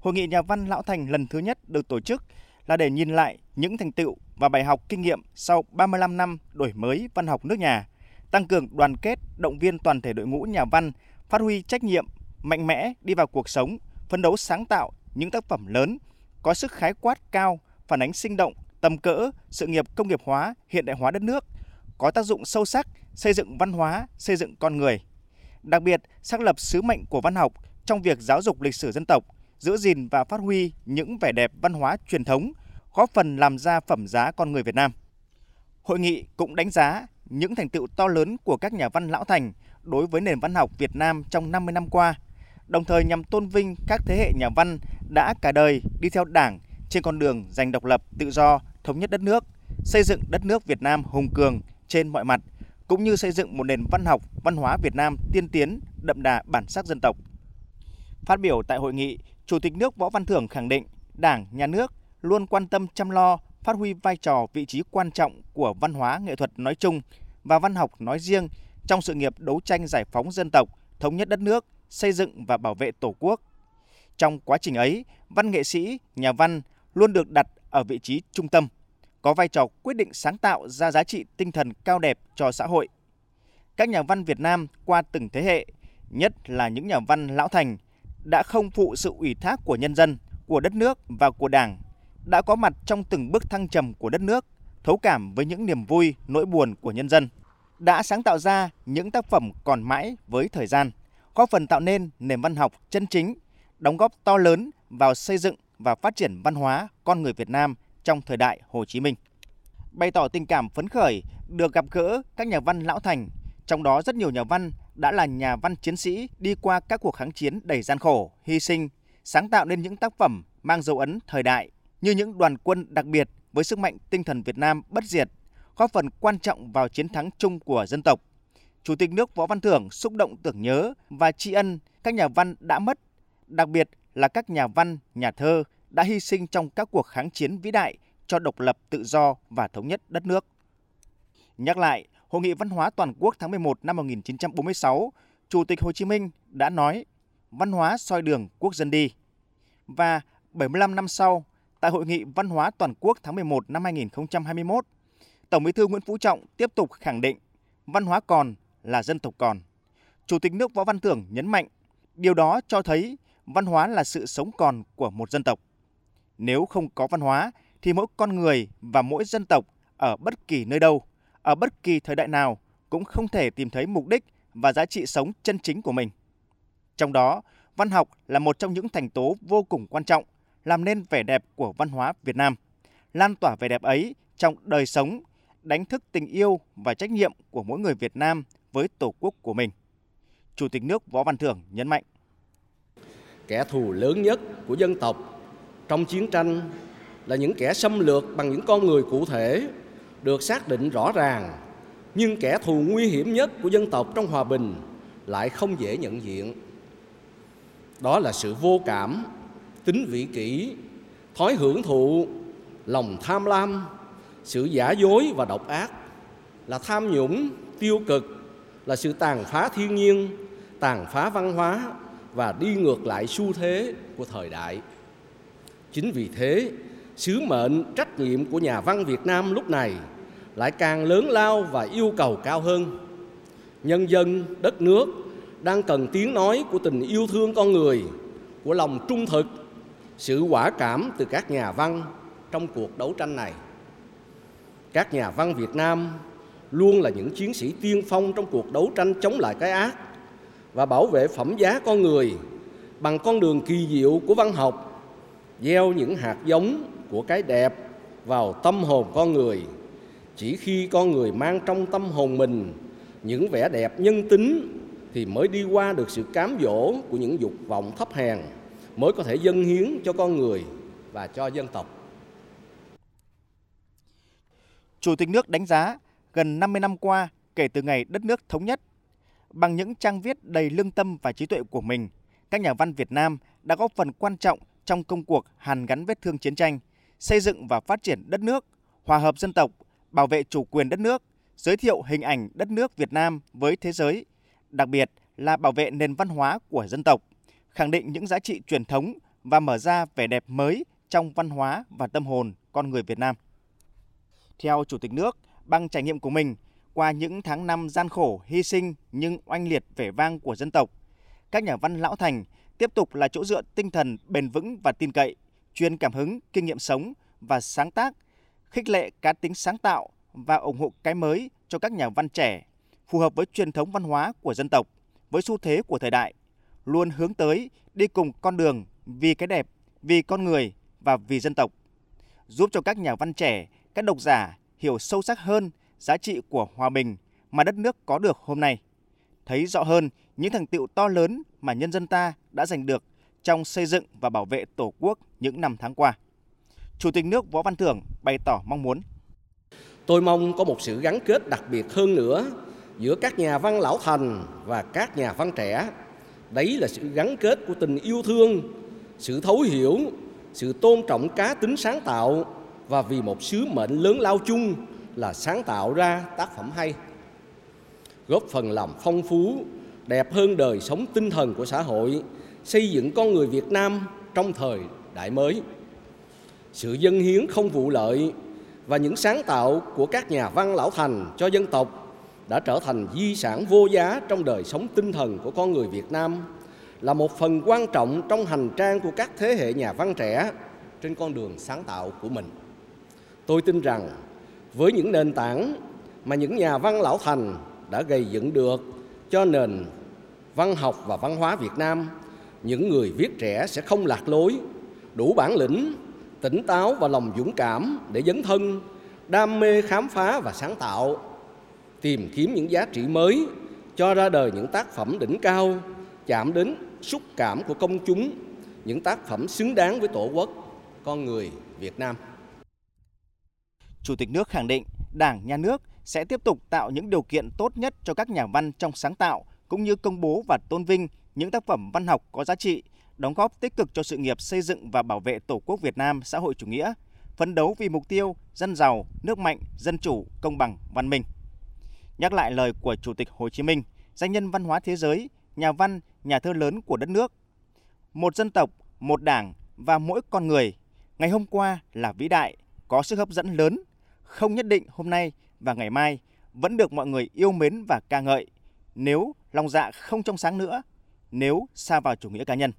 Hội nghị nhà văn Lão Thành lần thứ nhất được tổ chức là để nhìn lại những thành tựu và bài học kinh nghiệm sau 35 năm đổi mới văn học nước nhà, tăng cường đoàn kết, động viên toàn thể đội ngũ nhà văn, phát huy trách nhiệm, mạnh mẽ đi vào cuộc sống, phấn đấu sáng tạo những tác phẩm lớn, có sức khái quát cao, phản ánh sinh động, tầm cỡ, sự nghiệp công nghiệp hóa, hiện đại hóa đất nước, có tác dụng sâu sắc xây dựng văn hóa, xây dựng con người. Đặc biệt, xác lập sứ mệnh của văn học trong việc giáo dục lịch sử dân tộc, giữ gìn và phát huy những vẻ đẹp văn hóa truyền thống, góp phần làm ra phẩm giá con người Việt Nam. Hội nghị cũng đánh giá những thành tựu to lớn của các nhà văn lão thành đối với nền văn học Việt Nam trong 50 năm qua, đồng thời nhằm tôn vinh các thế hệ nhà văn đã cả đời đi theo Đảng trên con đường giành độc lập, tự do, thống nhất đất nước, xây dựng đất nước Việt Nam hùng cường trên mọi mặt, cũng như xây dựng một nền văn học, văn hóa Việt Nam tiên tiến, đậm đà bản sắc dân tộc. Phát biểu tại hội nghị, Chủ tịch nước Võ Văn Thưởng khẳng định Đảng, Nhà nước luôn quan tâm chăm lo, phát huy vai trò vị trí quan trọng của văn hóa nghệ thuật nói chung và văn học nói riêng trong sự nghiệp đấu tranh giải phóng dân tộc, thống nhất đất nước, xây dựng và bảo vệ Tổ quốc. Trong quá trình ấy, văn nghệ sĩ, nhà văn luôn được đặt ở vị trí trung tâm, có vai trò quyết định sáng tạo ra giá trị tinh thần cao đẹp cho xã hội. Các nhà văn Việt Nam qua từng thế hệ, nhất là những nhà văn lão thành, đã không phụ sự ủy thác của nhân dân, của đất nước và của Đảng, đã có mặt trong từng bước thăng trầm của đất nước, thấu cảm với những niềm vui, nỗi buồn của nhân dân, đã sáng tạo ra những tác phẩm còn mãi với thời gian, góp phần tạo nên nền văn học chân chính, đóng góp to lớn vào xây dựng và phát triển văn hóa con người Việt Nam trong thời đại Hồ Chí Minh. Bày tỏ tình cảm phấn khởi được gặp gỡ các nhà văn lão thành, trong đó rất nhiều nhà văn đã là nhà văn chiến sĩ đi qua các cuộc kháng chiến đầy gian khổ, hy sinh, sáng tạo nên những tác phẩm mang dấu ấn thời đại như những đoàn quân đặc biệt với sức mạnh tinh thần Việt Nam bất diệt, góp phần quan trọng vào chiến thắng chung của dân tộc. Chủ tịch nước Võ Văn Thưởng xúc động tưởng nhớ và tri ân các nhà văn đã mất, đặc biệt là các nhà văn, nhà thơ đã hy sinh trong các cuộc kháng chiến vĩ đại cho độc lập tự do và thống nhất đất nước. Nhắc lại, Hội nghị Văn hóa Toàn quốc tháng 11 năm 1946, Chủ tịch Hồ Chí Minh đã nói văn hóa soi đường quốc dân đi. Và 75 năm sau, tại Hội nghị Văn hóa Toàn quốc tháng 11 năm 2021, Tổng bí thư Nguyễn Phú Trọng tiếp tục khẳng định văn hóa còn là dân tộc còn. Chủ tịch nước Võ Văn Thưởng nhấn mạnh điều đó cho thấy văn hóa là sự sống còn của một dân tộc. Nếu không có văn hóa thì mỗi con người và mỗi dân tộc ở bất kỳ nơi đâu, ở bất kỳ thời đại nào cũng không thể tìm thấy mục đích và giá trị sống chân chính của mình. Trong đó, văn học là một trong những thành tố vô cùng quan trọng làm nên vẻ đẹp của văn hóa Việt Nam. Lan tỏa vẻ đẹp ấy trong đời sống, đánh thức tình yêu và trách nhiệm của mỗi người Việt Nam với Tổ quốc của mình. Chủ tịch nước Võ Văn Thưởng nhấn mạnh. Kẻ thù lớn nhất của dân tộc trong chiến tranh là những kẻ xâm lược bằng những con người cụ thể được xác định rõ ràng. Nhưng kẻ thù nguy hiểm nhất của dân tộc trong hòa bình lại không dễ nhận diện. Đó là sự vô cảm, tính vị kỷ, thói hưởng thụ, lòng tham lam, sự giả dối và độc ác. Là tham nhũng, tiêu cực, là sự tàn phá thiên nhiên, tàn phá văn hóa và đi ngược lại xu thế của thời đại. Chính vì thế sứ mệnh trách nhiệm của nhà văn Việt Nam lúc này lại càng lớn lao và yêu cầu cao hơn. Nhân dân, đất nước đang cần tiếng nói của tình yêu thương con người, của lòng trung thực, sự quả cảm từ các nhà văn trong cuộc đấu tranh này. Các nhà văn Việt Nam luôn là những chiến sĩ tiên phong trong cuộc đấu tranh chống lại cái ác và bảo vệ phẩm giá con người bằng con đường kỳ diệu của văn học, gieo những hạt giống của cái đẹp vào tâm hồn con người chỉ khi con người mang trong tâm hồn mình những vẻ đẹp nhân tính thì mới đi qua được sự cám dỗ của những dục vọng thấp hèn mới có thể dâng hiến cho con người và cho dân tộc. Chủ tịch nước đánh giá gần 50 năm qua kể từ ngày đất nước thống nhất, bằng những trang viết đầy lương tâm và trí tuệ của mình, các nhà văn Việt Nam đã góp phần quan trọng trong công cuộc hàn gắn vết thương chiến tranh, xây dựng và phát triển đất nước, hòa hợp dân tộc, bảo vệ chủ quyền đất nước, giới thiệu hình ảnh đất nước Việt Nam với thế giới, đặc biệt là bảo vệ nền văn hóa của dân tộc, khẳng định những giá trị truyền thống và mở ra vẻ đẹp mới trong văn hóa và tâm hồn con người Việt Nam. Theo Chủ tịch nước, bằng trải nghiệm của mình, qua những tháng năm gian khổ, hy sinh nhưng oanh liệt vẻ vang của dân tộc, các nhà văn lão thành tiếp tục là chỗ dựa tinh thần bền vững và tin cậy, truyền cảm hứng, kinh nghiệm sống và sáng tác, khích lệ cá tính sáng tạo và ủng hộ cái mới cho các nhà văn trẻ, phù hợp với truyền thống văn hóa của dân tộc, với xu thế của thời đại, luôn hướng tới đi cùng con đường vì cái đẹp, vì con người và vì dân tộc, giúp cho các nhà văn trẻ, các độc giả hiểu sâu sắc hơn giá trị của hòa bình mà đất nước có được hôm nay, thấy rõ hơn những thành tựu to lớn mà nhân dân ta đã giành được trong xây dựng và bảo vệ Tổ quốc những năm tháng qua. Chủ tịch nước Võ Văn Thưởng bày tỏ mong muốn. Tôi mong có một sự gắn kết đặc biệt hơn nữa giữa các nhà văn lão thành và các nhà văn trẻ. Đấy là sự gắn kết của tình yêu thương, sự thấu hiểu, sự tôn trọng cá tính sáng tạo và vì một sứ mệnh lớn lao chung là sáng tạo ra tác phẩm hay góp phần làm phong phú đẹp hơn đời sống tinh thần của xã hội xây dựng con người việt nam trong thời đại mới sự dân hiến không vụ lợi và những sáng tạo của các nhà văn lão thành cho dân tộc đã trở thành di sản vô giá trong đời sống tinh thần của con người Việt Nam là một phần quan trọng trong hành trang của các thế hệ nhà văn trẻ trên con đường sáng tạo của mình. Tôi tin rằng với những nền tảng mà những nhà văn lão thành đã gây dựng được cho nền văn học và văn hóa Việt Nam, những người viết trẻ sẽ không lạc lối, đủ bản lĩnh, tỉnh táo và lòng dũng cảm để dấn thân, đam mê khám phá và sáng tạo, tìm kiếm những giá trị mới, cho ra đời những tác phẩm đỉnh cao, chạm đến xúc cảm của công chúng, những tác phẩm xứng đáng với Tổ quốc, con người Việt Nam. Chủ tịch nước khẳng định Đảng, Nhà nước sẽ tiếp tục tạo những điều kiện tốt nhất cho các nhà văn trong sáng tạo cũng như công bố và tôn vinh những tác phẩm văn học có giá trị, đóng góp tích cực cho sự nghiệp xây dựng và bảo vệ Tổ quốc Việt Nam xã hội chủ nghĩa, phấn đấu vì mục tiêu dân giàu, nước mạnh, dân chủ, công bằng, văn minh. Nhắc lại lời của Chủ tịch Hồ Chí Minh, danh nhân văn hóa thế giới, nhà văn, nhà thơ lớn của đất nước. Một dân tộc, một đảng và mỗi con người, ngày hôm qua là vĩ đại, có sức hấp dẫn lớn không nhất định hôm nay và ngày mai vẫn được mọi người yêu mến và ca ngợi nếu lòng dạ không trong sáng nữa, nếu xa vào chủ nghĩa cá nhân.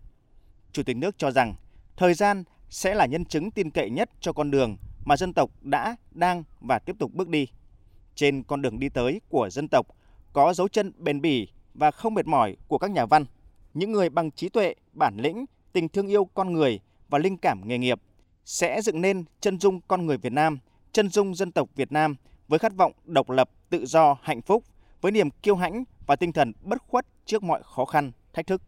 Chủ tịch nước cho rằng thời gian sẽ là nhân chứng tin cậy nhất cho con đường mà dân tộc đã, đang và tiếp tục bước đi. Trên con đường đi tới của dân tộc có dấu chân bền bỉ và không mệt mỏi của các nhà văn, những người bằng trí tuệ, bản lĩnh, tình thương yêu con người và linh cảm nghề nghiệp sẽ dựng nên chân dung con người Việt Nam – chân dung dân tộc Việt Nam với khát vọng độc lập, tự do, hạnh phúc, với niềm kiêu hãnh và tinh thần bất khuất trước mọi khó khăn, thách thức.